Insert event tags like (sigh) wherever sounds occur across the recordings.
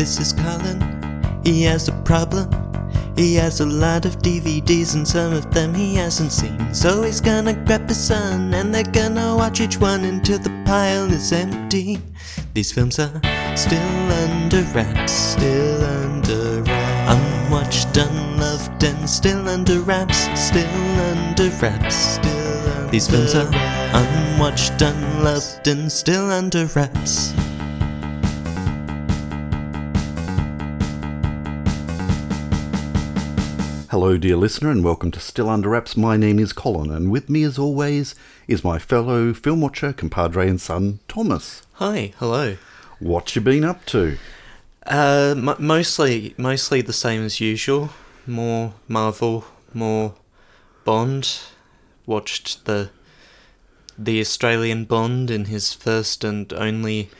This is Colin. He has a problem. He has a lot of DVDs and some of them he hasn't seen. So he's gonna grab his son and they're gonna watch each one until the pile is empty. These films are still under wraps, still under wraps. Unwatched, unloved, and still under wraps, still under wraps, still under These films are unwatched, unloved, and still under wraps. Hello, dear listener, and welcome to Still Under Wraps. My name is Colin, and with me, as always, is my fellow film watcher, compadre, and son, Thomas. Hi, hello. What you been up to? Uh, m- mostly, mostly the same as usual. More Marvel, more Bond. Watched the the Australian Bond in his first and only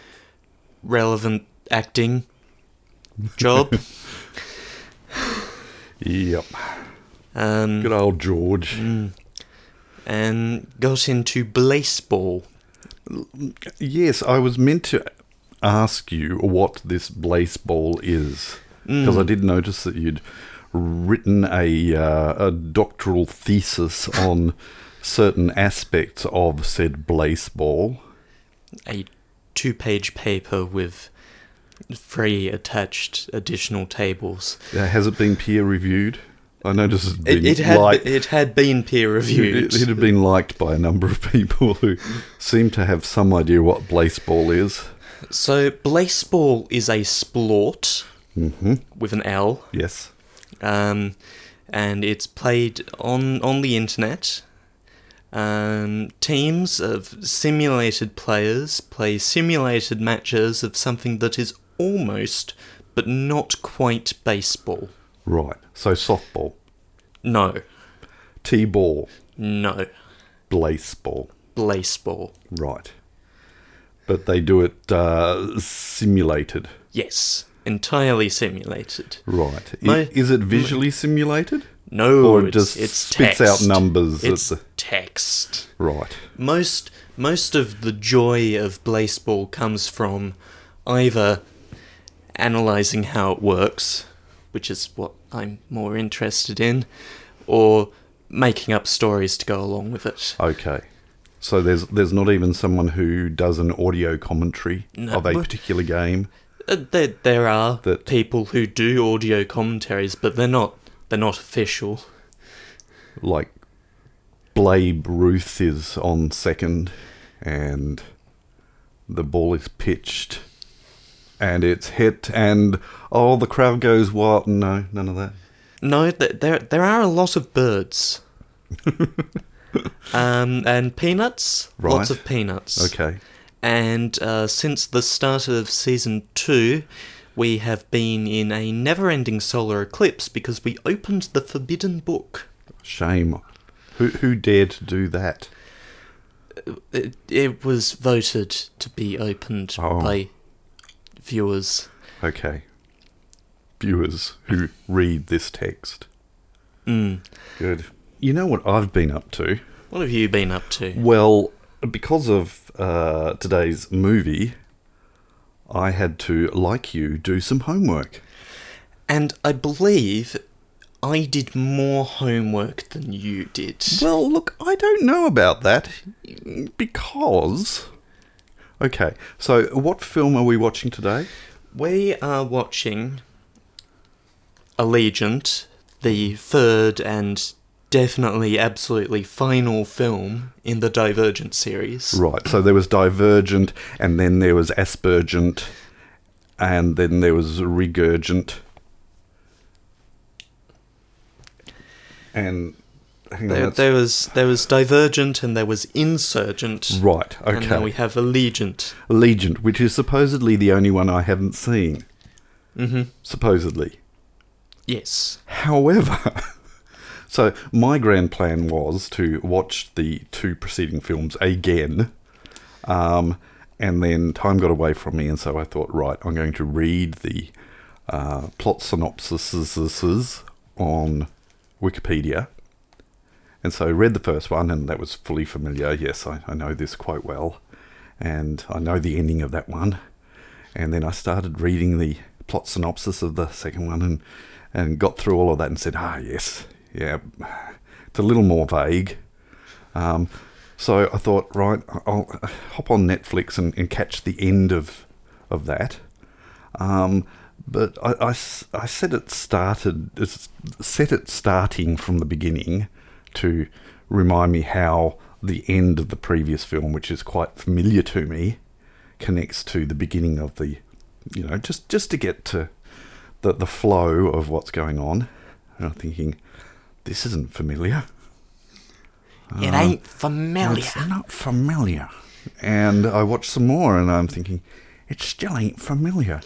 relevant acting job. (laughs) Yep, Um, good old George. and got into baseball. Yes, I was meant to ask you what this Blaseball is because I did notice that you'd written a uh, a doctoral thesis on certain aspects of said Blaseball. A two-page paper with three attached additional tables. Uh, has it been peer reviewed? I noticed it's been It, it had liked- it had been peer reviewed. It, it had been liked by a number of people who seem to have some idea what Blaseball is. So, Blaseball is a sport hmm with an L, Yes. um, and it's played on on the internet. Um, teams of simulated players play simulated matches of something that is almost, but not quite, baseball. Right. So softball, No, t-ball, no, baseball. Blaseball. Right. But they do it uh, simulated. Yes, entirely simulated. Right. I- My- is it visually simulated? No, Or it just it's spits text. out numbers It's the- text. Right. most most of the joy of baseball comes from either analyzing how it works, which is what I'm more interested in, or making up stories to go along with it. Okay. So there's there's not even someone who does an audio commentary No, of a particular game. Uh, there there are That- people who do audio commentaries, but they're not they're not official. like Blabe Ruth is on second and the ball is pitched and it's hit and oh the crowd goes what? no none of that No, there there are a lot of birds. (laughs) um, and peanuts, lots of peanuts. okay And uh, since the start of season two, we have been in a never ending solar eclipse because we opened the Forbidden Book. shame who who dared to do that It, it was voted to be opened Oh. by viewers. okay viewers who read this text Mm. good you know what I've been up to What have you been up to? Well, because of uh, today's movie, I had to, like you, do some homework. And I believe I did more homework than you did. Well, look, I don't know about that because. Okay, so what film are we watching today? We are watching Allegiant, the third and definitely absolutely final film in the Divergent series. Right, so there was Divergent, and then there was Aspergent, and then there was Regurgent. And. There, there was there was Divergent and there was Insurgent. Right, okay. And now we have Allegiant. Allegiant, which is supposedly the only one I haven't seen. Mm-hmm. Supposedly. Yes. However, (laughs) so my grand plan was to watch the two preceding films again, um, and then time got away from me, and so I thought, right, I'm going to read the uh, plot synopsises on Wikipedia. And so I read the first one, and that was fully familiar. Yes, I, I know this quite well. And I know the ending of that one. And then I started reading the plot synopsis of the second one and and got through all of that and said, ah, yes, yeah, it's a little more vague. Um, so I thought, right, I'll hop on Netflix and, and catch the end of of that. Um, but I said it started set it starting from the beginning to remind me how the end of the previous film, which is quite familiar to me, connects to the beginning of the you know just just to get to the the flow of what's going on. And I'm thinking, this isn't familiar. It ain't familiar. It's not familiar. And I watched some more, and I'm thinking, it still ain't familiar.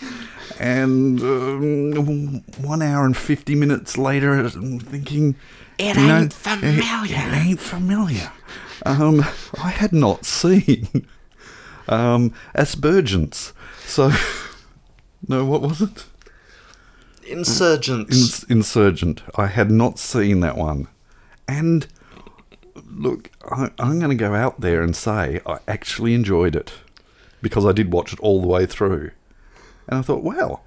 And um, one hour and 50 minutes later, I'm thinking, It you know, ain't familiar. It, it ain't familiar. Um, I had not seen um, Aspergence. So, (laughs) no, what was it? Insurgents. Ins- Insurgent. I had not seen that one. And look, I, I'm going to go out there and say I actually enjoyed it because I did watch it all the way through. And I thought, well,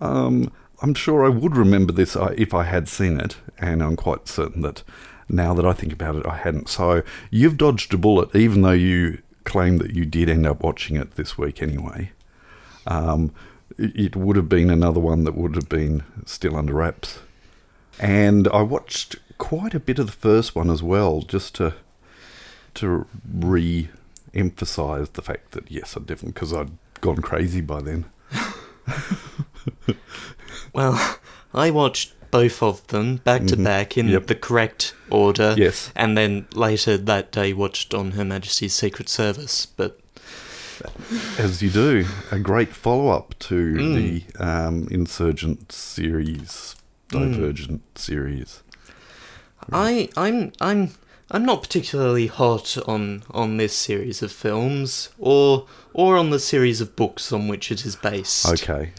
um, I'm sure I would remember this uh, if I had seen it. And I'm quite certain that now that I think about it, I hadn't. So you've dodged a bullet, even though you claim that you did end up watching it this week anyway. Um, it would have been another one that would have been still under wraps. And I watched quite a bit of the first one as well, just to to re-emphasize the fact that yes, I definitely because I'd gone crazy by then. (laughs) Well, (laughs) I watched both of them back to back in Mm-hmm. Yep. the correct order. Yes. And then later that day watched on Her Majesty's Secret Service. But As you do, a great follow-up to the um, Insurgent series, Divergent series. I I'm I'm I'm not particularly hot on on this series of films or or on the series of books on which it is based. Okay.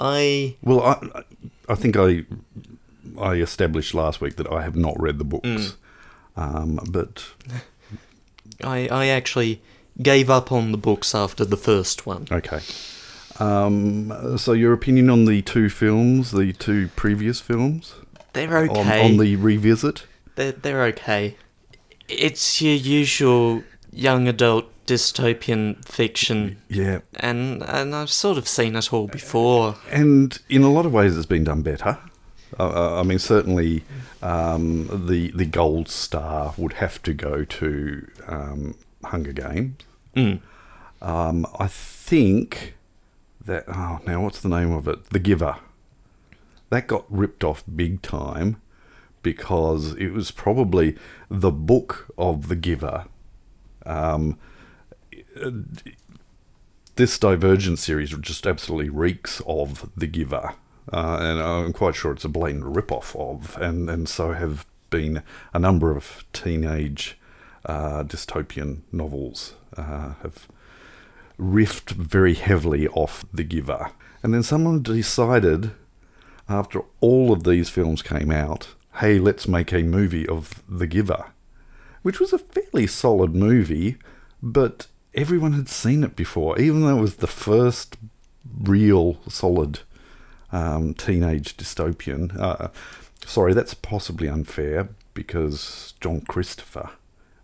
I Well, I, I think I I established last week that I have not read the books, um, but (laughs) I I actually gave up on the books after the first one. okay. Um, so your opinion on the two films, the two previous films, They're on, okay. on the revisit? They're, they're okay. It's your usual young adult dystopian fiction, Yeah, and and I've sort of seen it all before. and in a lot of ways, it's been done better. Uh, I mean, certainly, um, the the gold star would have to go to um, Hunger Games. Mm. Um, I think that oh now what's the name of it? The Giver. That got ripped off big time because it was probably the book of the Giver. Um, this Divergent series just absolutely reeks of the Giver, uh, and I'm quite sure it's a blatant rip-off of, and and so have been a number of teenage uh, dystopian novels uh, have riffed very heavily off The Giver. And then someone decided, after all of these films came out, hey, let's make a movie of The Giver, which was a fairly solid movie, but everyone had seen it before, even though it was the first real solid um, teenage dystopian. Uh, sorry, that's possibly unfair because John Christopher,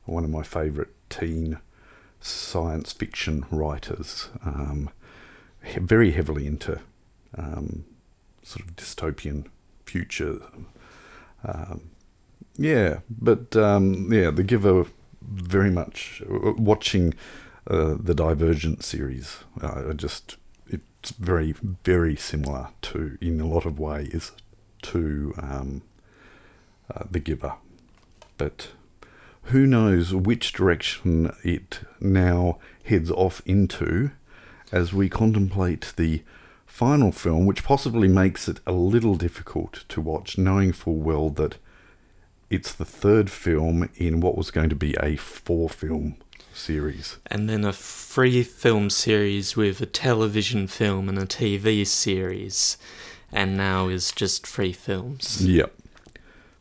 one of my favourite teen science fiction writers, um, he- very heavily into um, sort of dystopian future. Um, yeah, but um, yeah, The Giver very much uh, watching uh, the Divergent series. Uh, I just it's very very similar to in a lot of ways to um, uh, The Giver, but who knows which direction it now heads off into as we contemplate the final film, which possibly makes it a little difficult to watch, knowing full well that it's the third film in what was going to be a four film series. And then a free film series with a television film and a TV series, and now is just free films Yep.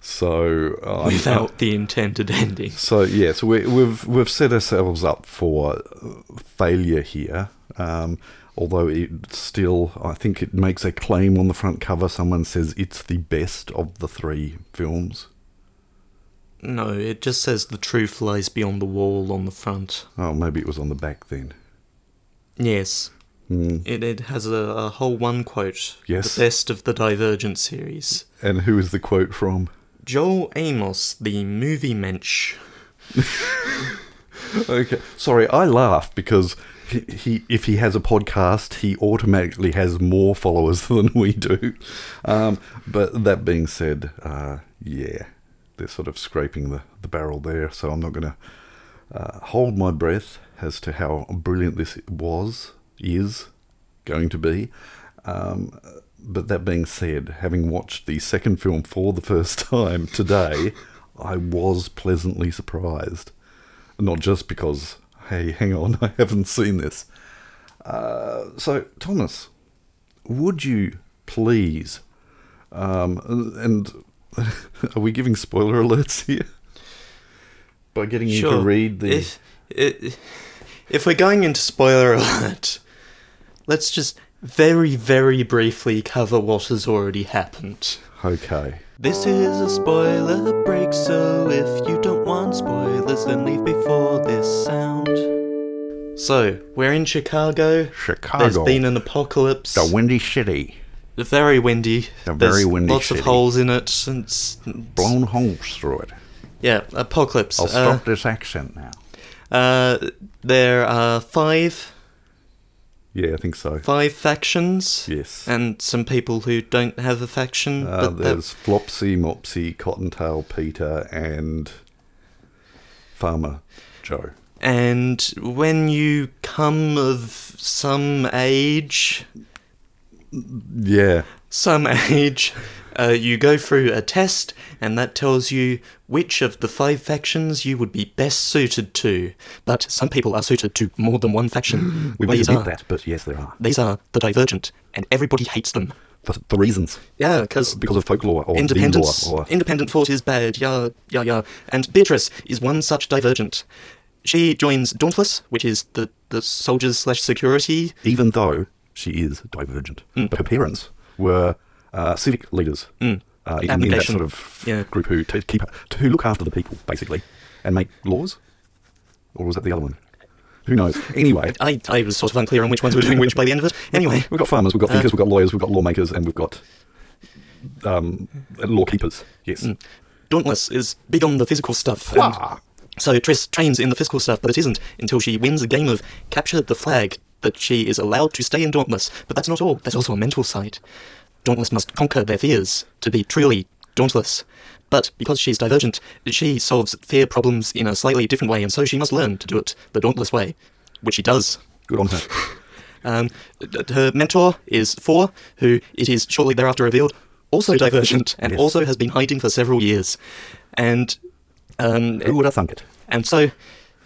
So uh, without the intended ending. So yes, we, we've we've set ourselves up for uh, failure here. Um, Although it still, I think it makes a claim on the front cover. Someone says it's the best of the three films. No, it just says the truth lies beyond the wall on the front. Oh, maybe it was on the back then. Yes. Hmm. It, it has a, a whole one quote. Yes. The best of the Divergent series. And who is the quote from? Joel Amos, the movie mensch. (laughs) Okay, sorry, I laugh because he, he if he has a podcast, he automatically has more followers (laughs) than we do. Um, but that being said, uh, yeah, they're sort of scraping the, the barrel there, so I'm not going to uh, hold my breath as to how brilliant this was, is going to be. Um, but that being said, having watched the second film for the first (laughs) time today, I was pleasantly surprised. Not just because, hey, hang on, (laughs) I haven't seen this. Uh, so, Thomas, would you please, um, and (laughs) are we giving spoiler alerts here? By getting you to read the. If, if, if we're going into spoiler (laughs) alert, let's just very, very briefly cover what has already happened. Okay. This is a spoiler break, so if you don't want spoilers, then leave before this sound. So, we're in Chicago. Chicago. There's been an apocalypse. The Windy City. Very windy. A There's very windy Lots of holes in it. And s- Blown holes through it. yeah, apocalypse. I'll Uh, stop this accent now. uh, there are five Yeah, I think so. five factions. Yes. And some people who don't have a faction. Uh, but that- there's Flopsy, Mopsy, Cottontail Peter, and Farmer Joe. And when you come of some age, Yeah. some (laughs) age, uh, you go through a test, and that tells you which of the five factions you would be best suited to. But some people are suited to more than one faction. (gasps) We won't these admit are that, but yes, there are. these are the divergent, and everybody hates them. For, for reasons. Yeah, because Because of folklore or independence. Or, independent thought is bad. Yeah, yeah, yeah. And Beatrice is one such divergent. She joins Dauntless, which is the the soldiers slash security. even though she is divergent. Mm. But her parents were uh, civic leaders uh, in, in that sort of Yeah. group who to keep to look after the people basically and make laws. Or was that the other one? Who knows? Anyway, I, I was sort of unclear on which ones were (laughs) doing which by the end of it. Anyway, we've got farmers, we've got Uh, thinkers, we've got lawyers, we've got lawmakers, and we've got um, law keepers. Yes. Mm. Dauntless is big on the physical stuff. So Tris trains in the physical stuff, but it isn't until she wins a game of Capture the Flag that she is allowed to stay in Dauntless. But that's not all. There's also a mental side. Dauntless must conquer their fears to be truly dauntless. But because she's divergent, she solves fear problems in a slightly different way, and so she must learn to do it the dauntless way, which she does. Good on her. (laughs) Um, her mentor is Four, who it is shortly thereafter revealed also divergent and Yes. also has been hiding for several years. And um, Who would have thunk it? and so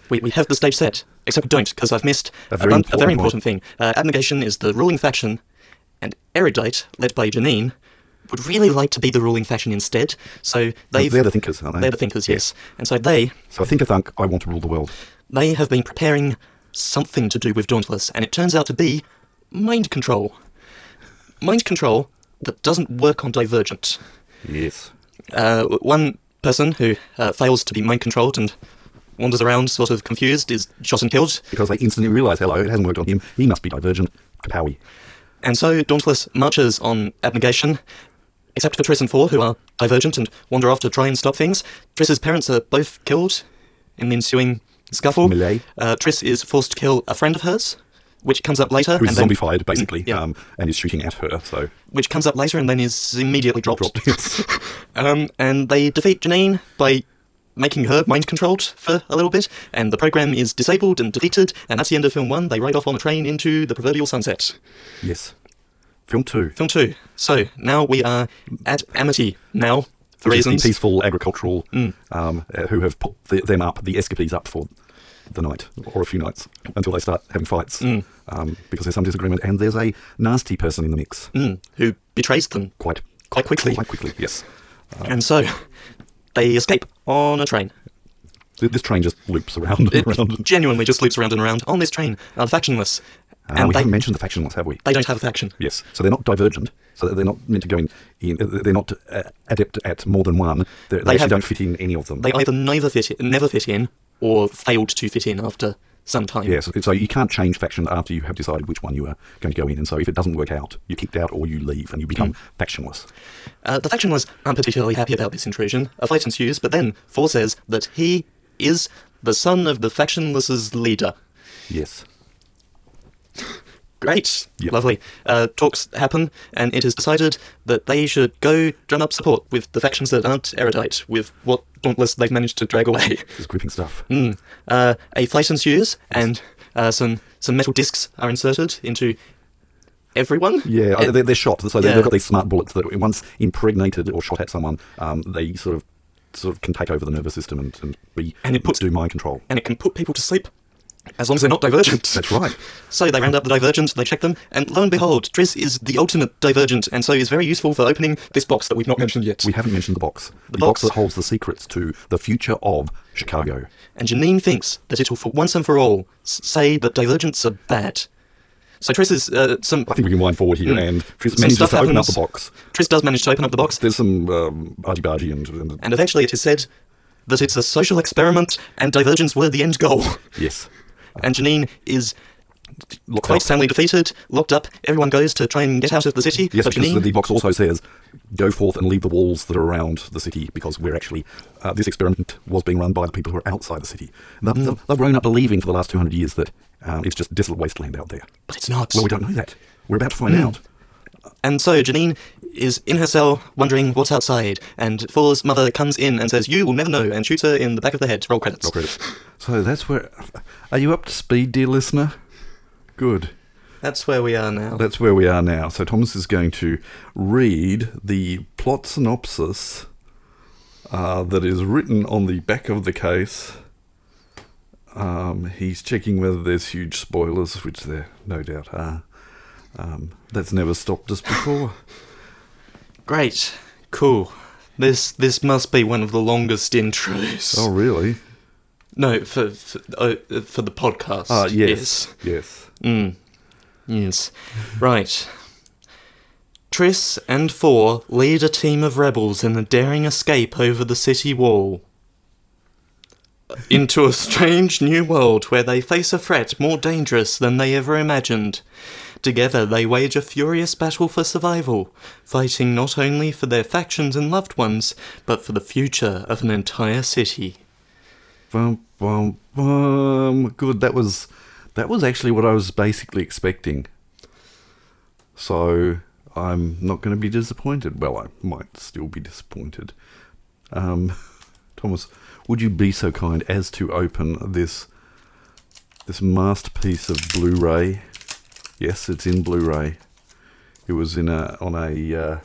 we, we have the stage set, except don't, because I've missed A very bun- a very important important thing. Uh, Abnegation is the ruling faction, and Erudite, led by Janine, would really like to be the ruling faction instead. So they've They're the thinkers, aren't they? they're the thinkers, yes. And so they So I think a thunk, I want to rule the world. they have been preparing something to do with Dauntless, and it turns out to be mind control. Mind control that doesn't work on Divergent. Yes. Uh, one person who uh, fails to be mind controlled and wanders around sort of confused is shot and killed. Because they instantly realise, hello, it hasn't worked on him. He must be divergent. Kapowie. And so Dauntless marches on abnegation, except for Tris and Four, who are divergent and wander off to try and stop things. Tris's parents are both killed in the ensuing scuffle. Melee. Uh, Tris is forced to kill a friend of hers, which comes up later. Who's and then- zombified, basically, Yeah. um, and is shooting at her, so which comes up later and then is immediately dropped. dropped. Yes. (laughs) Um, and they defeat Janine by making her mind controlled for a little bit, and the program is disabled and deleted, and that's the end of film one. They ride off on a train into the proverbial sunset. yes. Film two. Film two. So now we are at Amity now, for Which reasons. peaceful agricultural um, uh, who have put the, them up, the escapees up for the night or a few nights until they start having fights um, because there's some disagreement and there's a nasty person in the mix. Mm, who betrays them Quite quite quickly. quite quickly. Yes. And so they escape on a train. This train just loops around and It around. genuinely just loops around and around on this train, are factionless. Uh, And we they- haven't mentioned the factionless, have we? They don't have a faction. Yes. So they're not divergent. So they're not meant to go in. in they're not uh, adept at more than one. They're, they They actually have- don't fit in any of them. They either neither fit in, never fit in, or failed to fit in after some time. Yes, so you can't change faction after you have decided which one you are going to go in, and so if it doesn't work out, you're kicked out or you leave and you become factionless. Uh, the factionless aren't particularly happy about this intrusion. A fight ensues, but then Four says that he is the son of the factionless's leader. Yes. (laughs) Great, Yep. lovely. Uh, talks happen, and it is decided that they should go drum up support with the factions that aren't erudite, with what Dauntless they've managed to drag away. (laughs) This gripping stuff. (laughs) Mm. Uh, a fight ensues, and uh, some some metal discs are inserted into everyone. Yeah, And- they're, they're shot, so Yeah. they've got these smart bullets that once impregnated or shot at someone, um, they sort of sort of can take over the nervous system and, and be And it puts- do mind control. and it can put people to sleep as long as they're not divergent. (laughs) That's right. So they round up the divergent, they check them, and lo and behold, Tris is the ultimate divergent, and so is very useful for opening this box that we've not mentioned yet. We haven't mentioned the box. The, box. box that holds the secrets to the future of Chicago. And Janine thinks that it'll, for once and for all, say that divergents are bad. So Tris is uh, some. I think we can wind forward here, Mm. and Some manages to open up the box. Tris does manage to open up the box, There's some um, argy bargy and, and and eventually it is said that it's a social experiment, and divergents were the end goal. yes, And Janine is locked quite up. soundly defeated, locked up. Everyone goes to try and get out of the city. Yes, but because Janine, the box also says, "Go forth and leave the walls that are around the city," because we're actually uh, this experiment was being run by the people who are outside the city. They've, Mm. they've- grown up believing for the last two hundred years that um, it's just desolate wasteland out there. but it's not. Well, we don't know that. We're about to find Mm. out. And so Janine is in her cell, wondering what's outside. And Four's mother comes in and says, "You will never know," and shoots her in the back of the head. Roll credits. Roll credits. So that's where. Are you up to speed, dear listener? Good. That's where we are now. That's where we are now. So Thomas is going to read the plot synopsis uh, that is written on the back of the case. Um, he's checking whether there's huge spoilers, which there no doubt are. Um, that's never stopped us before. (laughs) Great, cool. This this must be one of the longest intros. Oh, really? No, for for, uh, for the podcast. Ah, yes. Yes. Mm. Yes. Right. Tris and Four lead a team of rebels in a daring escape over the city wall. Into a strange new world where they face a threat more dangerous than they ever imagined. Together they wage a furious battle for survival, fighting not only for their factions and loved ones, but for the future of an entire city. Bum, bum, bum. Good. That was that was actually what I was basically expecting. So I'm not going to be disappointed. Well, I might still be disappointed. Um, (laughs) Thomas, would you be so kind as to open this this masterpiece of Blu-ray? Yes, it's in Blu-ray. It was in a on a uh,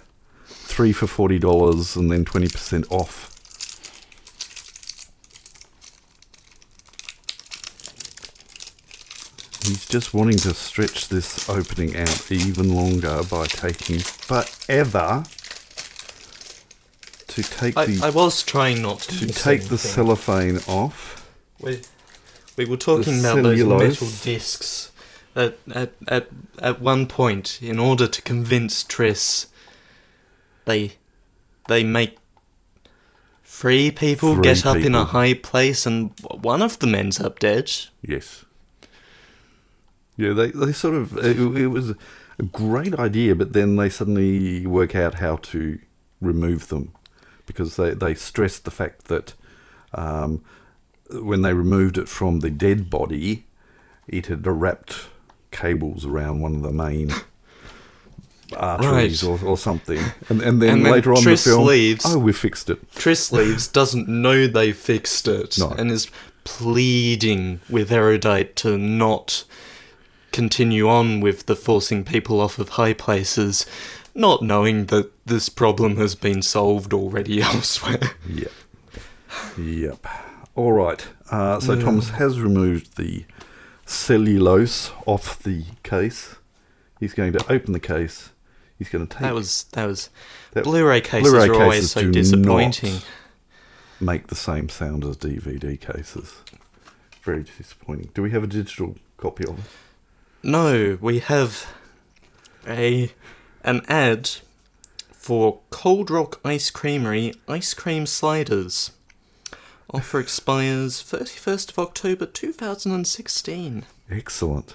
three for forty dollars and then twenty percent off. He's just wanting to stretch this opening out even longer by taking forever to take I, the I was trying not to, to take the cellophane off. We, we were talking about those metal discs at, at, at, at one point in order to convince Tris they they make three people Three get up in a high place and one of them ends up dead. Yes. Yeah, they they sort of it, it was a great idea, but then they suddenly work out how to remove them because they they stressed the fact that um, when they removed it from the dead body, it had wrapped cables around one of the main (laughs) arteries Right. or, or something, and and then And then later on the film, leaves. oh, we fixed it. Tris leaves, doesn't know they fixed it, No. and is pleading with Erudite to not continue on with the forcing people off of high places, not knowing that this problem has been solved already (laughs) elsewhere. Yep. Yep. All right. Uh, so Thomas has removed the cellulose off the case. He's going to open the case. He's going to take That was that was That- Blu-ray cases Blu-ray are always cases so disappointing. make the same sound as DVD cases. Very disappointing. Do we have a digital copy of it? No, we have a an ad for Cold Rock Ice Creamery ice cream sliders. Offer expires 31st of October 2016. Excellent.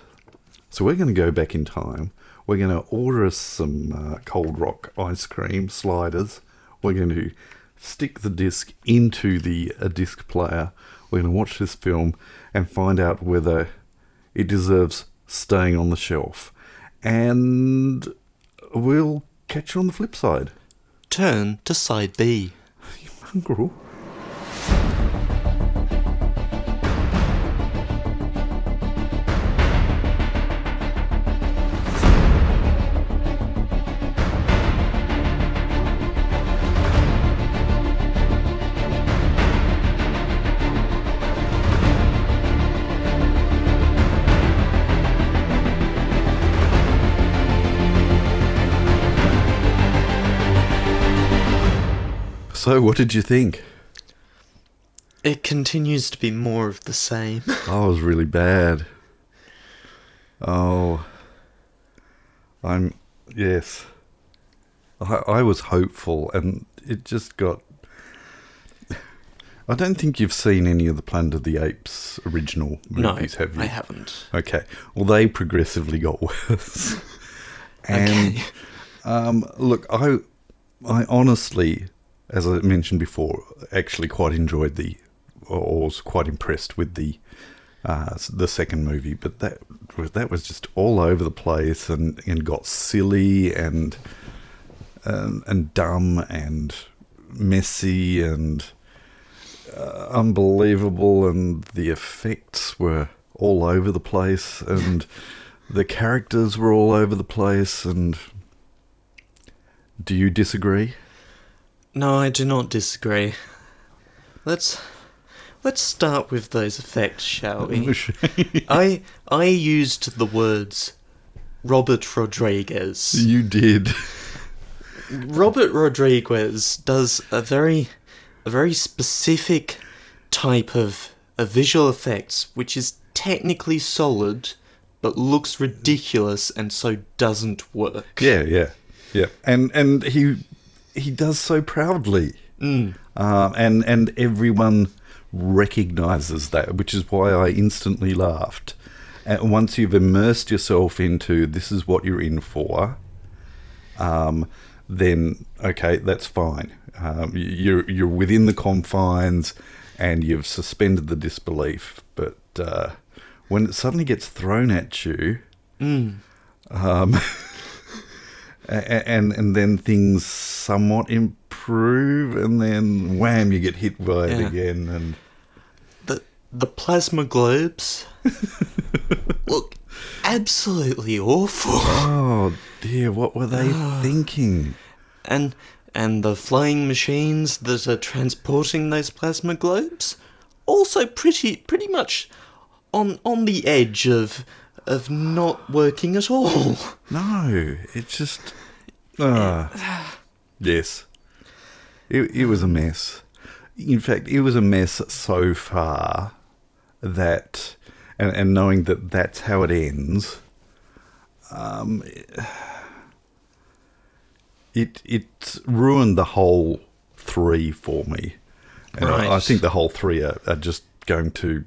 So we're going to go back in time. We're going to order us some uh, Cold Rock ice cream sliders. We're going to stick the disc into the uh, disc player. We're going to watch this film and find out whether it deserves staying on the shelf. And we'll catch you on the flip side. Turn to side B. (laughs) You Mongrel. So, what did you think? It continues to be more of the same. (laughs) Oh, it was really bad. Oh, I'm yes. I, I was hopeful, and it just got. I don't think you've seen any of the Planet of the Apes original no, movies, have you? I haven't. Okay. Well, they progressively got (laughs) worse. and Okay. um, look, I, I honestly, as I mentioned before, actually quite enjoyed the, or was quite impressed with the, uh, the second movie. But that that was just all over the place and and got silly and and, and dumb and messy and uh, unbelievable, and the effects were all over the place, and the characters were all over the place. And do you disagree? No, I do not disagree. Let's let's start with those effects, shall we? (laughs) I I used the words Robert Rodriguez. you did. Robert Rodriguez does a very a very specific type of, of visual effects which is technically solid but looks ridiculous and so doesn't work. Yeah, yeah, yeah. And and he he does so proudly. Mm. Uh, and and everyone recognizes that, which is why I instantly laughed. And once you've immersed yourself into this is what you're in for, um, then okay, that's fine. Um, you're you're within the confines, and you've suspended the disbelief. But uh, when it suddenly gets thrown at you, Mm. (laughs) and and then things somewhat improve, and then wham, you get hit by it again, and The the plasma globes (laughs) look absolutely awful. oh dear, what were they (sighs) thinking? And and the flying machines that are transporting those plasma globes also pretty pretty much on on the edge of of not working at all. No, it's just ah yes, it it was a mess. In fact, it was a mess so far that, and and knowing that that's how it ends, um, it it ruined the whole three for me, and I, I think the whole three are, are just going to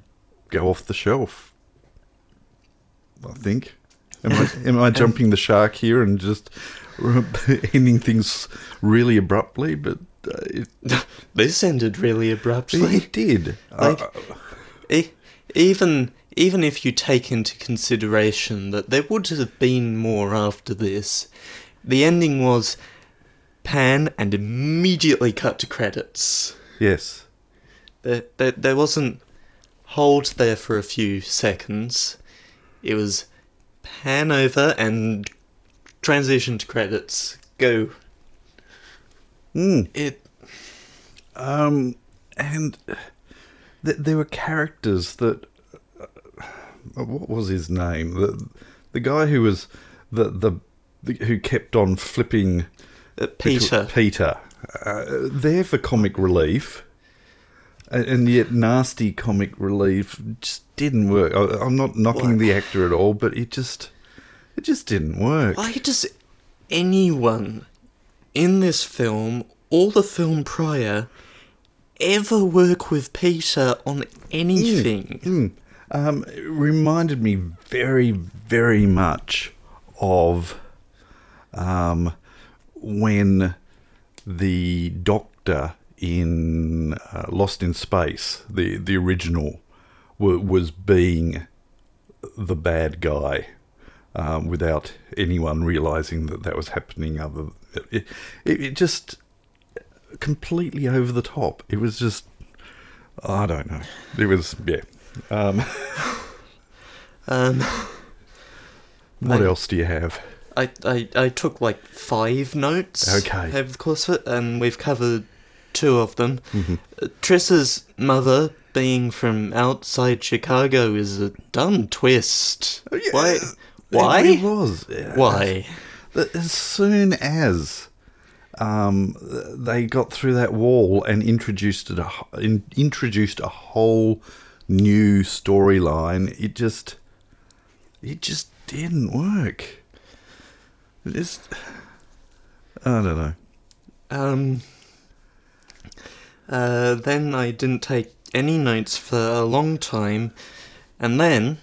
go off the shelf. I think. Am I am I jumping the shark here and just (laughs) ending things really abruptly? But uh, it, (laughs) this ended really abruptly. it did. Like- Uh, E- even even if you take into consideration that there would have been more after this, the ending was pan and immediately cut to credits. yes. There, there, there wasn't hold there for a few seconds. It was pan over and transition to credits. Go. Mm. It. Um, and th- there were characters that. Uh, what was his name? The the guy who was the the, the who kept on flipping. Uh, Peter. Peter. Uh, there for comic relief. And yet nasty comic relief just didn't work. I, I'm not knocking What? the actor at all, but it just it just didn't work. Why does anyone in this film or the film prior ever work with Peter on anything? Mm. Um, it reminded me very, very much of um, when the Doctor in uh, Lost in Space, the the original, w- was being the bad guy um, without anyone realizing that that was happening. Other, it, it, it just completely over the top. It was just, I don't know. It was yeah. Um, (laughs) Um, what I- else do you have? I, I, I took like five notes Okay. over the course of it, and we've covered two of them. Mhm. Uh, Tris's mother being from outside Chicago is a dumb twist. Oh, yeah, Why? It Why? really was. Yeah. Why? As soon as um, they got through that wall and introduced it a, in, introduced a whole new storyline, it just it just didn't work. It just I don't know. Um. Uh, then I didn't take any notes for a long time, and then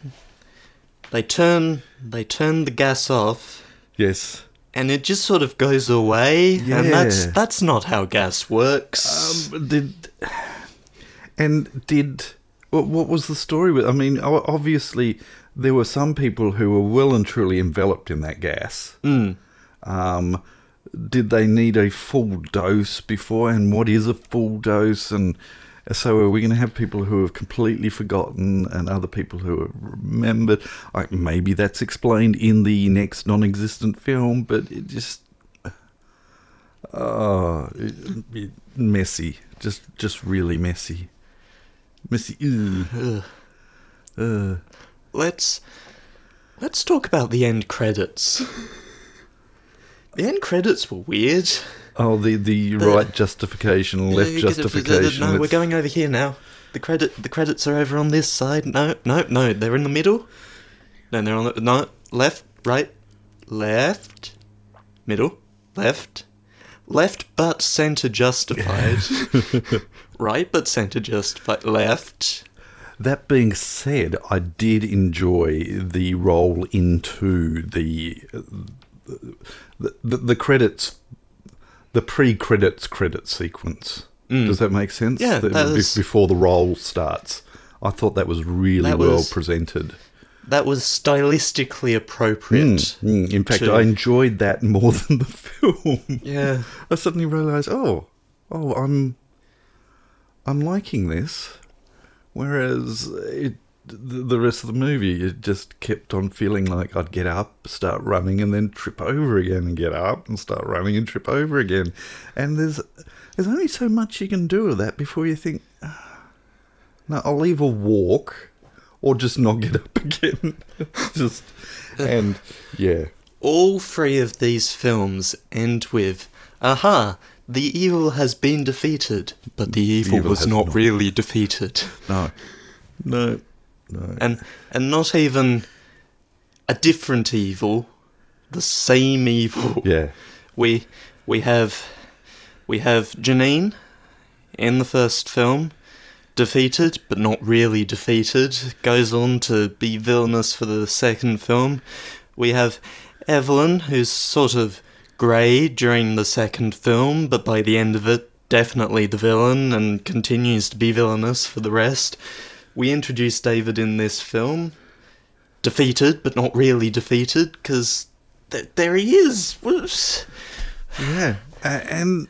they turn they turn the gas off, Yes. and it just sort of goes away. And that's that's not how gas works. Um, did and did what, what was the story with? I mean, obviously there were some people who were well and truly enveloped in that gas. Mm. Um, did they need a full dose before? And what is a full dose? And so are we going to have people who have completely forgotten and other people who have remembered? Like maybe that's explained in the next non-existent film, but it just oh, it, it, messy, just just really messy, messy. Ugh. Ugh. Let's let's talk about the end credits. (laughs) the end credits were weird. oh, the the right justification, left Uh, justification. No, we're going over here now. The credit, the credits are over on this side. No, no, no, they're in the middle. No, they're on the no left, right, left, middle, left, left, but center justified. (laughs) right, but center justified. Left. That being said, I did enjoy the roll into the the, the, the credits, the pre-credits credit sequence. Mm. Does that make sense? Yeah, The- that was- before the roll starts. I thought that was really That well was- presented. That was stylistically appropriate. Mm, mm. In fact, to- I enjoyed that more (laughs) than the film. Yeah. I suddenly realised, oh, oh, I'm, I'm liking this. Whereas it, the the rest of the movie, it just kept on feeling like I'd get up, start running, and then trip over again, and get up and start running and trip over again. And there's there's only so much you can do with that before you think, "Ah, no, I'll either walk or just not get up (laughs) again. (laughs) just and yeah, All three of these films end with, aha, the evil has been defeated, but the evil, Evil was not, not. really defeated. no, no, no. And and not even a different evil, the same evil. (laughs) yeah. We we have we have Janine in the first film, defeated but not really defeated, goes on to be villainous for the second film. We have Evelyn, who's sort of grey during the second film, but by the end of it, definitely the villain and continues to be villainous for the rest. We introduce David in this film, defeated but not really defeated, because th- there he is. Whoops. Yeah, A- and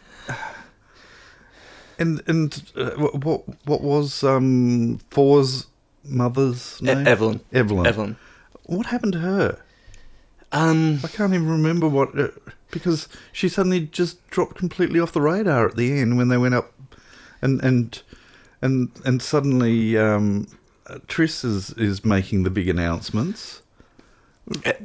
and and uh, what what was um Four's mother's E- name? Evelyn. Evelyn. Evelyn. What happened to her? Um, I can't even remember what uh, because she suddenly just dropped completely off the radar at the end when they went up, and and and and suddenly um, uh, Tris is is making the big announcements.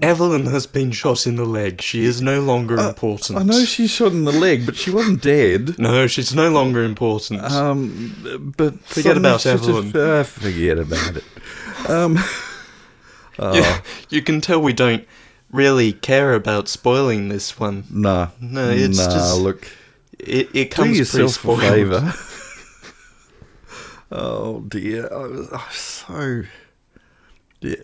Evelyn has been shot in the leg. She is no longer important. I know she's shot in the leg, but she wasn't dead. No, she's no longer important. Um, but Forget about Evelyn. uh, forget about it. Um, (laughs) Yeah, you can tell we don't really care about spoiling this one. nah, No, it's nah. just- look, It, it do comes yourself a pre-spoiled. (laughs) oh dear, I was, I was so yeah.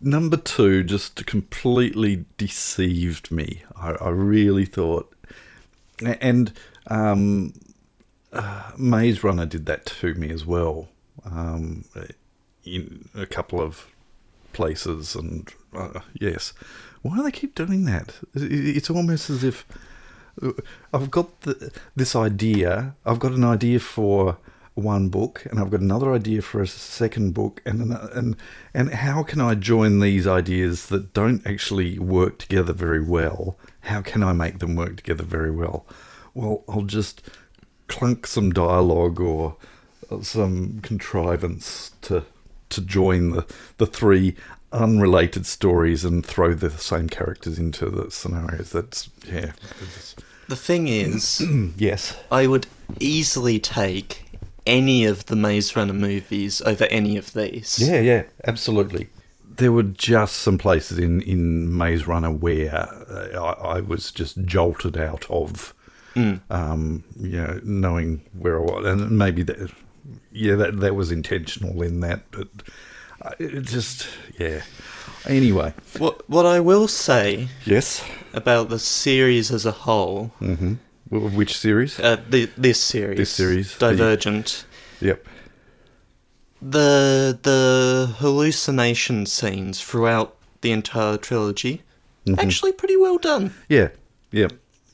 Number two just completely deceived me. I, I really thought, and um, uh, Maze Runner did that to me as well. Um, in a couple of places, and uh, yes, why do they keep doing that? It's almost as if I've got the, this idea. I've got an idea for one book, and I've got another idea for a second book, and and and how can I join these ideas that don't actually work together very well? How can I make them work together very well? Well, I'll just clunk some dialogue or uh, some contrivance to to join the the three unrelated stories and throw the same characters into the scenarios. That's yeah. The thing is, (clears throat) yes. I would easily take any of the Maze Runner movies over any of these. Yeah, yeah, absolutely. There were just some places in, in Maze Runner where uh, I, I was just jolted out of, um, you know, knowing where I was, and maybe that, yeah, that that was intentional in that, but uh, it just, yeah. Anyway, What what I will say yes. about the series as a whole, Mm-hmm. Which series? uh, the, this series, This series, the- Divergent, Yep. the the hallucination scenes throughout the entire trilogy, Mm-hmm. actually pretty well done. Yeah. Yeah.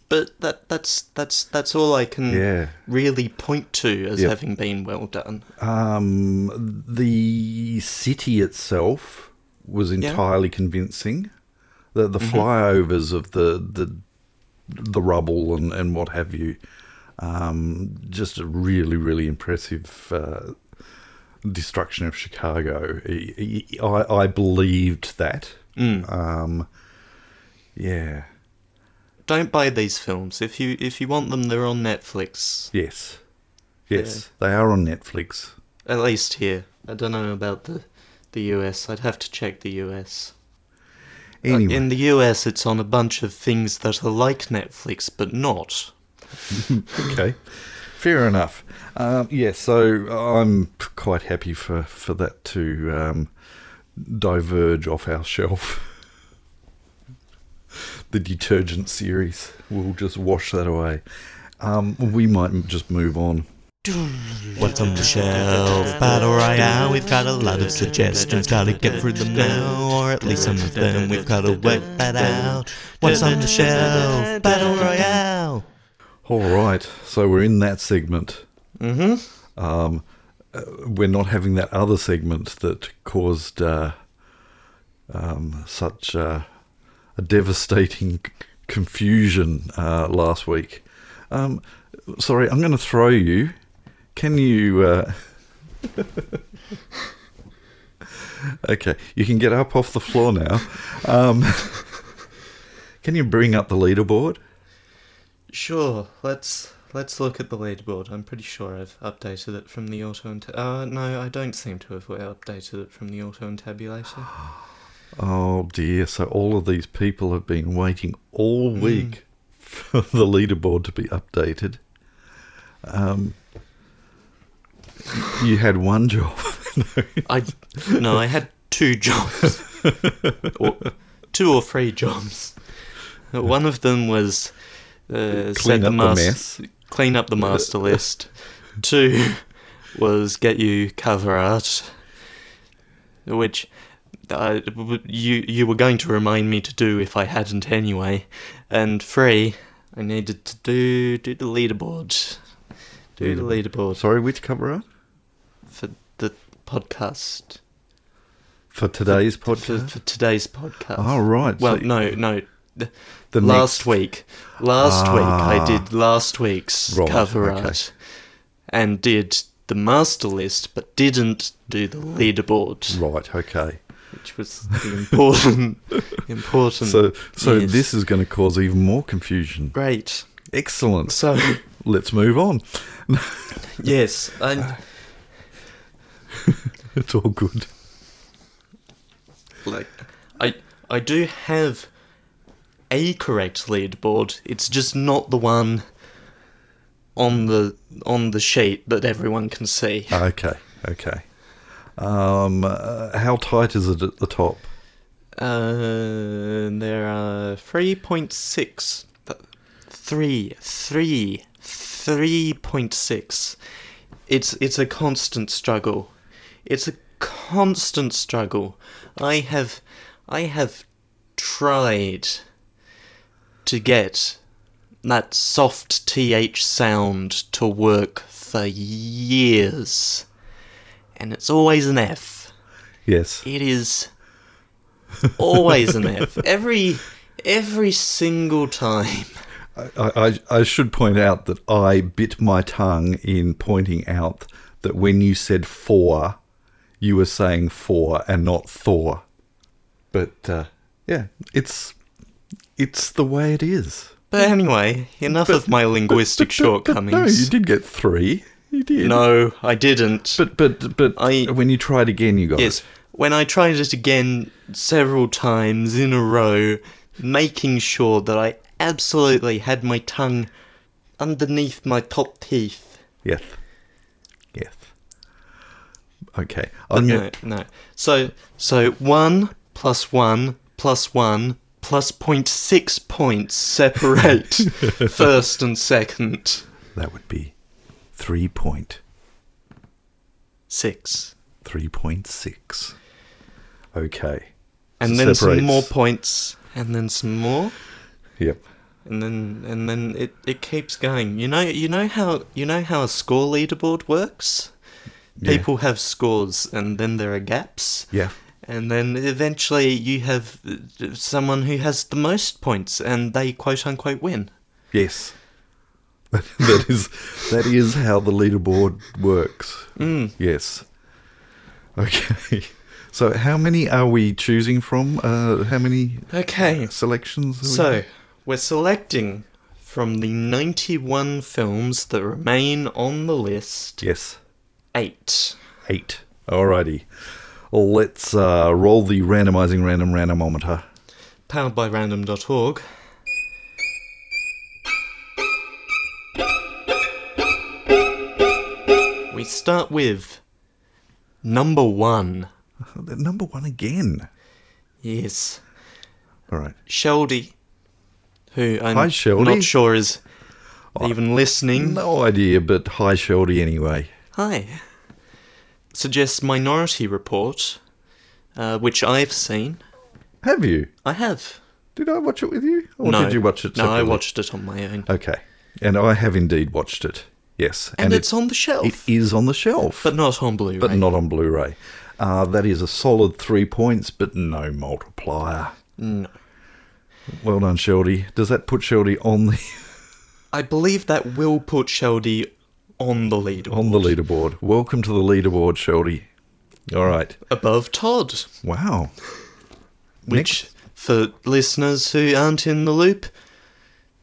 But that that's that's that's all I can Yeah. really point to as Yep. having been well done. Um, the city itself was Yeah. entirely convincing. The the Mm-hmm. flyovers of the the the rubble and, and what have you, um, just a really really impressive uh, destruction of Chicago. I, I, I believed that. Mm. Um, yeah. Don't buy these films. If you if you want them, they're on Netflix. Yes. Yes. They are on Netflix. At least here. I don't know about the the US. I'd have to check the US. Uh, Anyway. in the US, it's on a bunch of things that are like Netflix, but not. (laughs) okay, fair enough. Um, yeah, so I'm quite happy for for that to um, diverge off our shelf. (laughs) the detergent series, we'll just wash that away. Um, we might just move on. What's on the shelf? Battle Royale. We've got a lot of suggestions. Gotta get through them now, or at least some of them. We've gotta work that out. What's on the shelf? Battle Royale. All right, so we're in that segment. Mm-hmm. Um, uh, we're not having that other segment that caused uh, um, such uh, a devastating c- confusion uh, last week. Um, sorry, I'm going to throw you. Can you? Uh... (laughs) okay, you can get up off the floor now. Um, (laughs) can you bring up the leaderboard? Sure. Let's let's look at the leaderboard. I'm pretty sure I've updated it from the auto and uh no, I don't seem to have updated it from the auto and tabulator. (gasps) Oh dear! So all of these people have been waiting all week (laughs) for the leaderboard to be updated. Um, you had one job. (laughs) I no, I had two jobs, (laughs) or, two or three jobs. One of them was uh, set Clean up the mas- mess. Clean up the master list. Two was get you cover art, which uh, you you were going to remind me to do if I hadn't anyway. And three, I needed to do do the leaderboard. Do the leaderboard Sorry, which cover art the podcast. for today's for, podcast? for today's podcast. Oh right. Well, so no, no. th- the last next- week, last week I Ah. did last week's Right, cover okay. art, and did the master list, but didn't do the leaderboard. Right. Okay. which was the important, (laughs) important. So, so yes. this is going to cause even more confusion. great. Excellent. So Let's move on. (laughs) yes, I, (laughs) It's all good. like I I do have a correct leaderboard. It's just not the one on the on the sheet that everyone can see. Okay. Okay. Um, uh, how tight is it at the top? Uh, there are three point six, three, three, three point six. It's it's a constant struggle. It's a constant struggle. I have, I have tried to get that soft th sound to work for years, and it's always an F. Yes. It is always an F. (laughs) Every every single time. I, I, I should point out that I bit my tongue in pointing out that when you said four, you were saying four and not Thor. But uh, yeah, it's it's the way it is. But anyway, enough of my linguistic But- but- but shortcomings. no, you did get three. You did. No, I didn't. But but but I- when you tried again, you got yes, it. when I tried it again several times in a row, making sure that I absolutely had my tongue underneath my top teeth. Yes. Okay. But I'm no, gonna, no. So, so one plus one plus one plus point six points separate (laughs) first and second. that would be three point Six. three point six. Okay. And So then some more points, and then some more, Yep. and then and then it, it keeps going. You know you know how you know how a score leaderboard works? Yeah. People have scores and then there are gaps. Yeah. And then eventually you have uh, someone who has the most points and they quote unquote win. Yes. (laughs) that is that is how the leaderboard works. Mm. Yes. Okay. (laughs) So how many are we choosing from? Uh, how many Okay. selections? are we- So, we're selecting from the 91 films that remain on the list yes, 8. eight. Alrighty. Let's uh, roll the randomizing random randomometer. Powered by random.org. We start with number 1. (laughs) Number one again. Yes. All right. Sheldy, who I'm Hi, Sheldy. not sure is even listening. No idea, but hi, Sheldy. Anyway. Hi. Suggests Minority Report, uh, which I've seen. Have you? I have. Did I watch it with you, or no. did you watch it? separately? No, I watched it on my own. Okay, and I have indeed watched it. Yes, and, it- it's on the shelf. It is on the shelf, but not on Blu-ray. but not on Blu-ray. Uh, that is a solid three points, but no multiplier. No. Well done, Sheldy. Does that put Sheldy on the (laughs) I believe that will put Sheldy on the leaderboard. on the leaderboard? Welcome to the leaderboard, Sheldy. All right. Above Todd. Wow. Which, for listeners who aren't in the loop,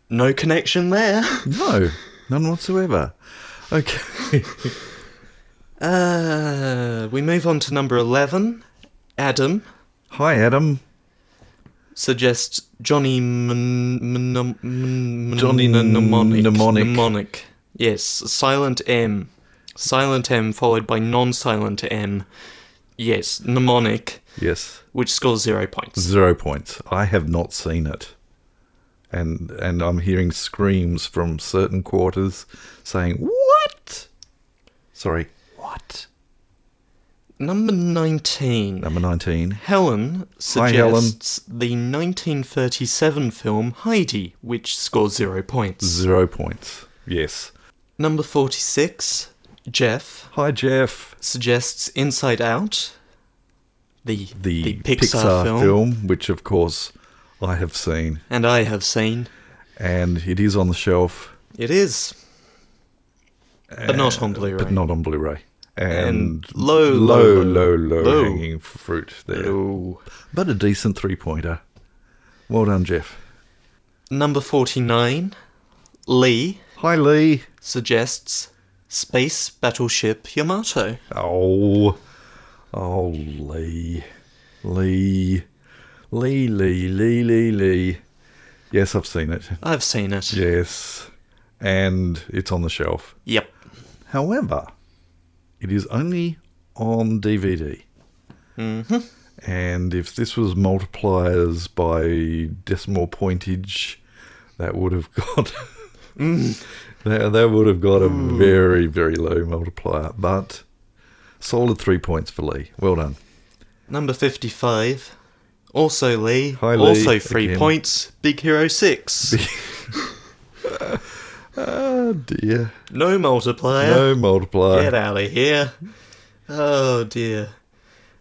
no connection there. (laughs) No, none whatsoever. Okay. (laughs) Uh, we move on to number 11. Adam Hi, Adam. suggests Johnny Mon- Johnny Mnemonic. Mnemonic. Mnemonic. Yes, silent M. Silent M followed by non-silent M. Yes, mnemonic, Yes. which scores zero points. Zero points. I have not seen it. And and I'm hearing screams from certain quarters saying, What? Sorry, what? Number 19. Number 19. Helen Hi, Helen. suggests the 1937 film Heidi, which scores zero points. Zero points. Yes. Number 46, Jeff Hi, Jeff. suggests Inside Out, the, The, Pixar, film, which of course I have seen. and I have seen. And it is on the shelf. It is, but not on Blu-ray. But not on Blu ray. and, And low, low, low, low, low, low. hanging fruit there. Ooh. But a decent three pointer. Well done, Jeff. Number 49, Lee Hi, Lee. Suggests Space Battleship Yamato. Oh, oh, Lee, Lee, Lee, Lee, Lee, Lee, Lee. Yes, I've seen it. I've seen it. Yes, and it's on the shelf. Yep. However, it is only on DVD. hmm And if this was multipliers by decimal pointage, that would have (laughs) got that, that would have got a very very low multiplier. But solid three points for Lee. Well done. Number 55, also Lee. Hi, Lee, Also three again. points, Big Hero 6. Oh (laughs) dear. no multiplier. No multiplier. Get out of here. Oh dear.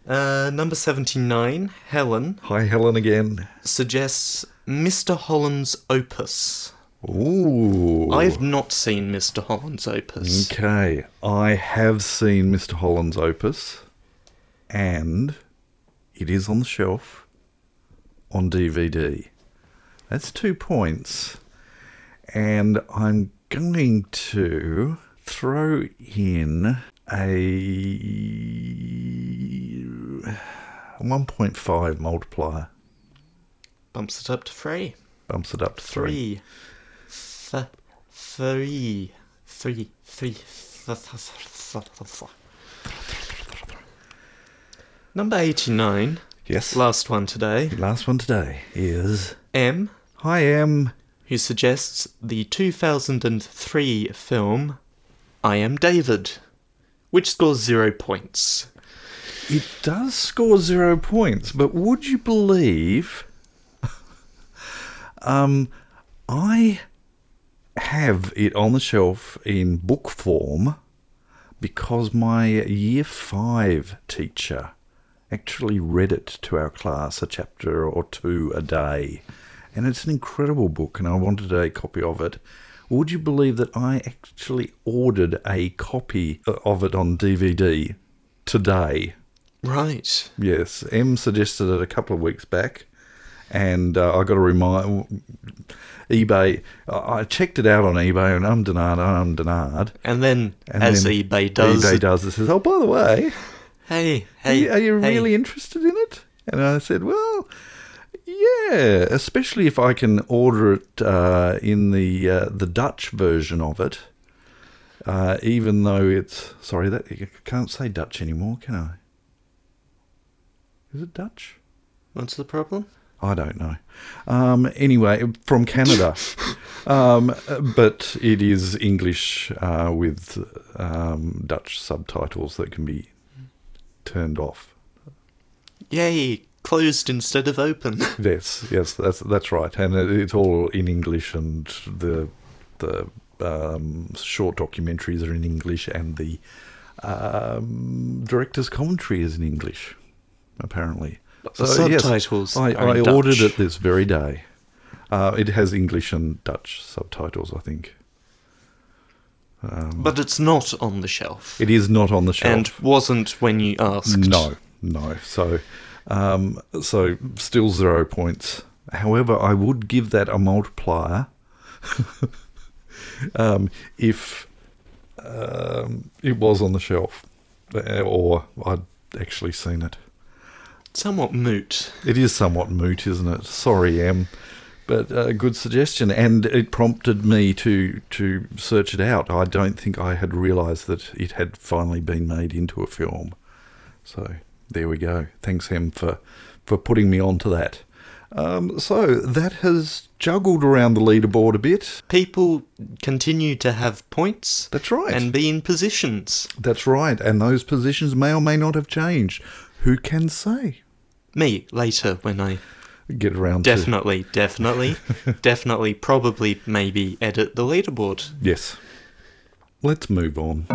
Uh, number 79, Helen, Hi Helen again. suggests Mr. Holland's Opus. Ooh. I've not seen Mr. Holland's Opus. Okay, I have seen Mr. Holland's opus, and it is on the shelf on DVD. That's two points. And I'm going to throw in a 1.5 multiplier. Bumps it up to three. Bumps it up to three. Three. Th- three. Three. Three. Th- th- th- th- th- Number 89, Yes. last one today. Last one today is M, Hi M. who suggests the 2003 film I Am David, which scores zero points. It does score zero points, but would you believe? um, I have it on the shelf in book form because my year five teacher actually read it to our class a chapter or two a day. And it's an incredible book, and I wanted a copy of it. Would you believe that I actually ordered a copy of it on DVD today? Right. Yes, M suggested it a couple of weeks back, and uh, I got a remind. eBay. I checked it out on eBay, and um denard, um denard. And then, And as then eBay does, eBay does. It says, "Oh, by the way, hey, are hey, you, are you hey, really interested in it?" And I said, "Well, yeah, especially if I can order it uh, in the uh, the Dutch version of it." Uh, even though it's sorry that I can't say Dutch anymore, can I? Is it Dutch? What's the problem? I don't know. Um, anyway, from Canada, (laughs) um, but it is English uh, with um, Dutch subtitles that can be turned off. Yay, closed instead of open. (laughs) Yes, yes, that's that's right, and it- it's all in English, and the the um, short documentaries are in English, and the um, director's commentary is in English, apparently. So, yes, subtitles I, are I in ordered it this very day. Uh, it has English and Dutch subtitles, I think. Um, But it's not on the shelf. it is not on the shelf. and wasn't when you asked. No, no. So, um, so still zero points. However, I would give that a multiplier (laughs) um, if um, it was on the shelf, or I'd actually seen it. Somewhat moot. It is somewhat moot, isn't it? Sorry, Em, but a good suggestion, and it prompted me to to search it out. I don't think I had realised that it had finally been made into a film. So there we go. Thanks, Em, for for putting me onto that. Um, so that has juggled around the leaderboard a bit. People continue to have points That's right. and be in positions. That's right. And those positions may or may not have changed. Who can say? me later when I get around definitely, to... definitely, (laughs) definitely, probably, maybe edit the leaderboard. Yes. Let's move on.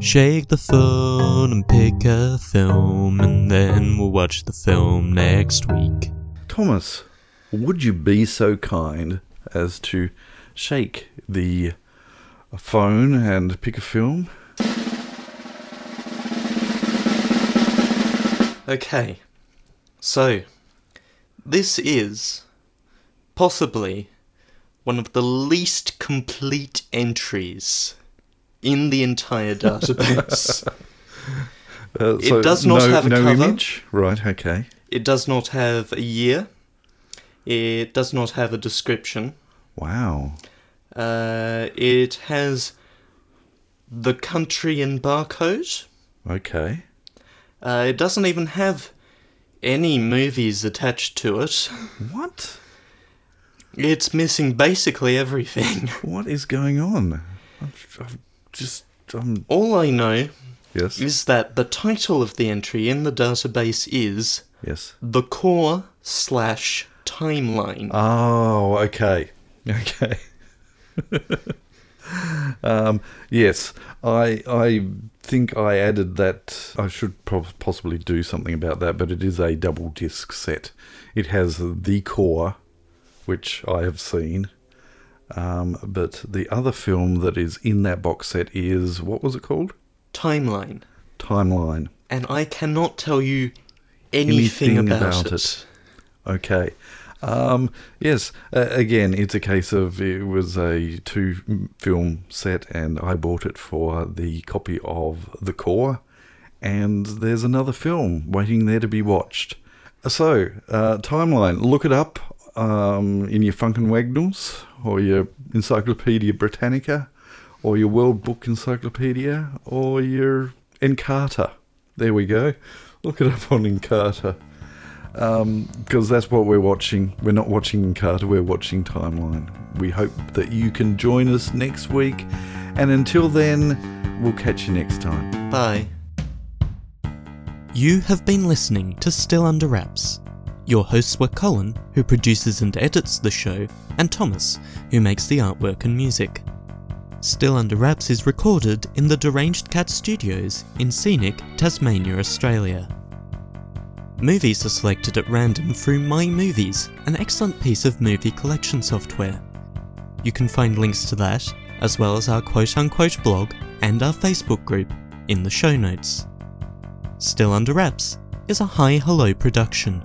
Shake the phone and pick a film, and then we'll watch the film next week. Thomas, would you be so kind as to shake the phone and pick a film? Okay, so, this is possibly one of the least complete entries in the entire database. (laughs) Uh, It does not no, have a no cover. image. Right. Okay. it does not have a year. It does not have a description. Wow. Uh, it has the country and barcode. Okay. Uh, it doesn't even have any movies attached to it. What? It's missing basically everything. (laughs) What is going on? I've, I've just. Um. All I know Yes. is that the title of the entry in the database is Yes. the core slash timeline. Oh, okay. (laughs) Okay. (laughs) (laughs) um, yes, I I think I added that. I should pro- possibly do something about that, but it is a double disc set. It has the core, which I have seen, um, but the other film that is in that box set is what was it called? timeline. Timeline. And I cannot tell you anything, Anything about, about it. it. Okay. Um, yes, uh, again, it's a case of it was a two film set, and I bought it for the copy of The Core, and there's another film waiting there to be watched. So, uh, timeline, look it up um, in your Funkin' Wagnalls, or your Encyclopedia Britannica, or your World Book Encyclopedia, or your Encarta. There we go. Look it up on Encarta Um, because that's what we're watching. We're not watching Carter, we're watching Timeline. We hope that you can join us next week, and until then, we'll catch you next time. Bye. You have been listening to Still Under Wraps. Your hosts were Colin, who produces and edits the show, and Thomas, who makes the artwork and music. Still Under Wraps is recorded in the Deranged Cat Studios in scenic Tasmania, Australia. Movies are selected at random through My Movies, an excellent piece of movie collection software. You can find links to that, as well as our quote unquote blog and our Facebook group, in the show notes. Still Under Wraps is a Hi Hello production.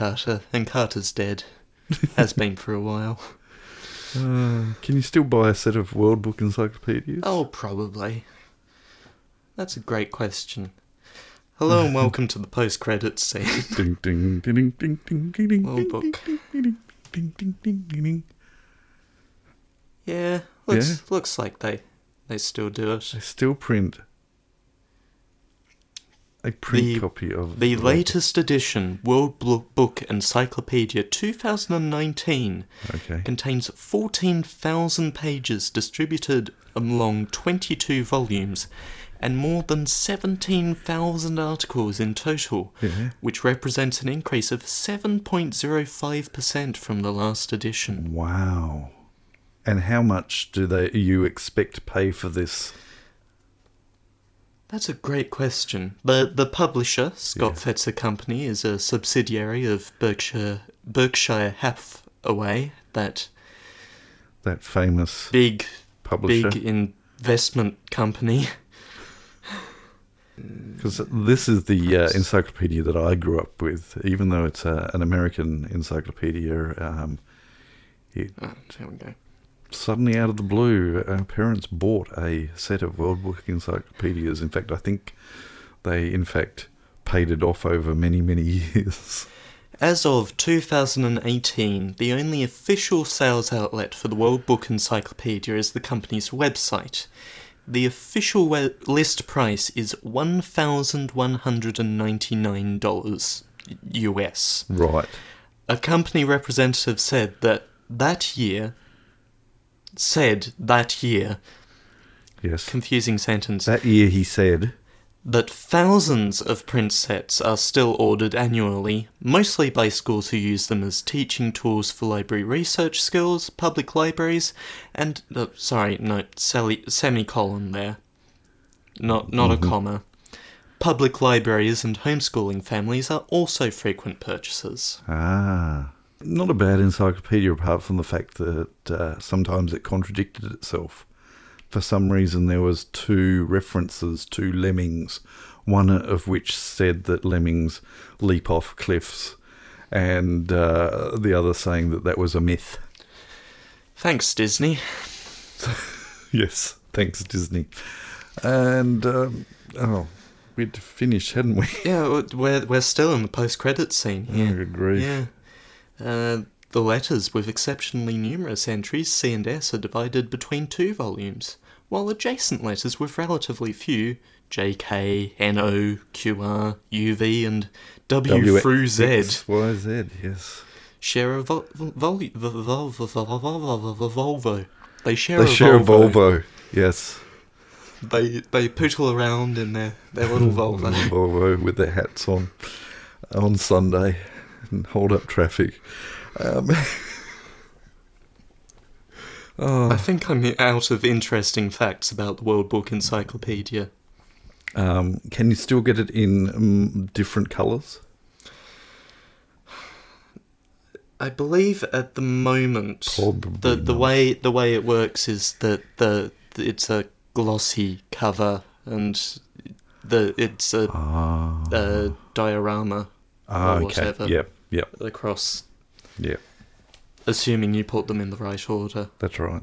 Watch Encarta. Encarta's dead. Has been for a while. Uh, can you still buy a set of World Book Encyclopedias? Oh, probably. That's a great question. Hello and welcome to the post credits scene. Ding, ding, ding, ding, ding, ding, ding, ding, World ding, Book. ding, ding, ding, ding, ding, ding, ding. Yeah, looks Yeah. looks like they they still do it. They still print a print The- copy of The latest edition, World Book Encyclopedia 2019, Okay. contains 14,000 pages distributed along 22 volumes and more than 17,000 articles in total, Yeah. which represents an increase of 7.05% from the last edition. Wow. And how much do they you expect to pay for this? That's a great question. The the publisher, Scott Yeah. Fetzer Company, is a subsidiary of Berkshire Berkshire Hathaway, that That famous big publisher. big investment company. (laughs) Because this is the uh, encyclopedia that I grew up with, even though it's uh, an American encyclopedia. Um, it Oh, there we go. Suddenly, out of the blue, our parents bought a set of World Book encyclopedias. In fact, I think they, in fact, paid it off over many, many (laughs) years. As of 2018, the only official sales outlet for the World Book Encyclopedia is the company's website. The official we- list price is $1,199 US. right. A company representative said that that year, said that year, Yes. confusing sentence, That year, he said, that thousands of print sets are still ordered annually, mostly by schools who use them as teaching tools for library research skills, public libraries, and uh, sorry, no, semicolon there, not not a comma. Public libraries and homeschooling families are also frequent purchasers. Ah. Not a bad encyclopedia apart from the fact that uh, sometimes it contradicted itself. For some reason, there was two references to lemmings, one of which said that lemmings leap off cliffs, and uh, the other saying that that was a myth. Thanks, Disney. (laughs) Yes, thanks Disney. And um, oh, we'd finished, hadn't we? Yeah, we're we're still in the post-credit scene here. Grief. Yeah. The letters, with exceptionally numerous entries, C and S, are divided between two volumes, while adjacent letters with relatively few, JK, NO, QR, UV, and W, w- through Z, X, Y, Z, yes, share a Volvo. They share, they a, share Volvo. a Volvo. Yes. They they pootle around in their, their little Volvo. Volvo with their hats on on Sunday and hold up traffic. Um, (laughs) oh, I think I'm out of interesting facts about the World Book Encyclopedia. um, can you still get it in um, different colours? I believe at the moment Probably the the not. way the way it works is that the, it's a glossy cover and the it's a, Ah, a diorama ah or okay. whatever. Yep, yep, across, Yeah. assuming you put them in the right order. That's right.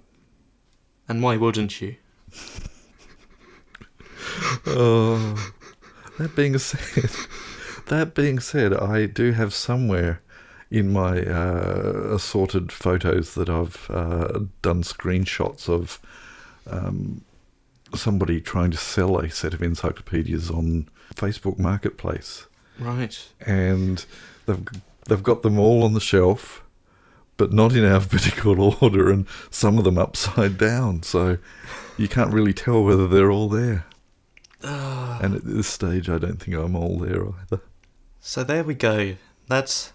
And why wouldn't you? (laughs) Oh, that being said, (laughs) that being said, I do have somewhere in my uh, assorted photos that I've uh, done screenshots of um, somebody trying to sell a set of encyclopedias on Facebook Marketplace, Right. and they've they've got them all on the shelf, but not in alphabetical (laughs) order, and some of them upside down, so you can't really tell whether they're all there. Ah. And at this stage, I don't think I'm all there either. So there we go. That's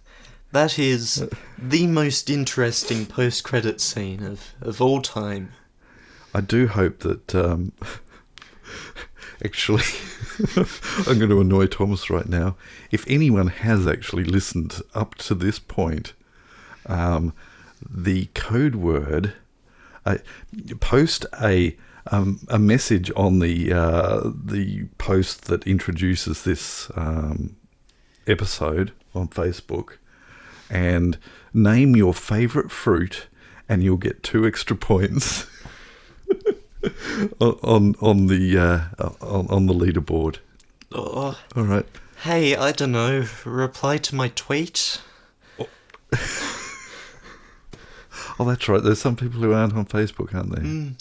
that is the most interesting post-credit scene of, of all time. I do hope that. Um, (laughs) actually, (laughs) I'm going to annoy Thomas right now. If anyone has actually listened up to this point, um, the code word, uh, post a um, a message on the uh, the post that introduces this um, episode on Facebook, and name your favorite fruit, and you'll get two extra points. (laughs) on on, on the uh, on, on the leaderboard. Oh, All right. hey, I don't know. Reply to my tweet. Oh, (laughs) that's right. There's some people who aren't on Facebook, aren't they? Mm.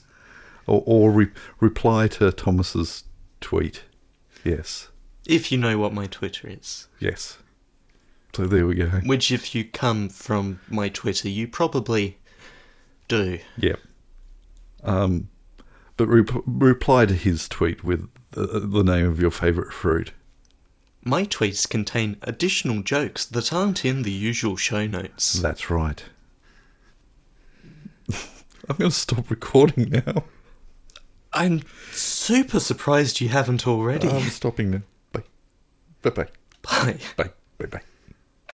Or, or re- reply to Thomas's tweet. Yes, If you know what my Twitter is. yes. So there we go. Which, if you come from my Twitter, you probably do. Yep. Um, but rep- reply to his tweet with the, the name of your favourite fruit. My tweets contain additional jokes that aren't in the usual show notes. That's right. (laughs) I'm going to stop recording now. I'm super surprised you haven't already. I'm stopping now. Bye. Bye bye. Bye. Bye. Bye bye.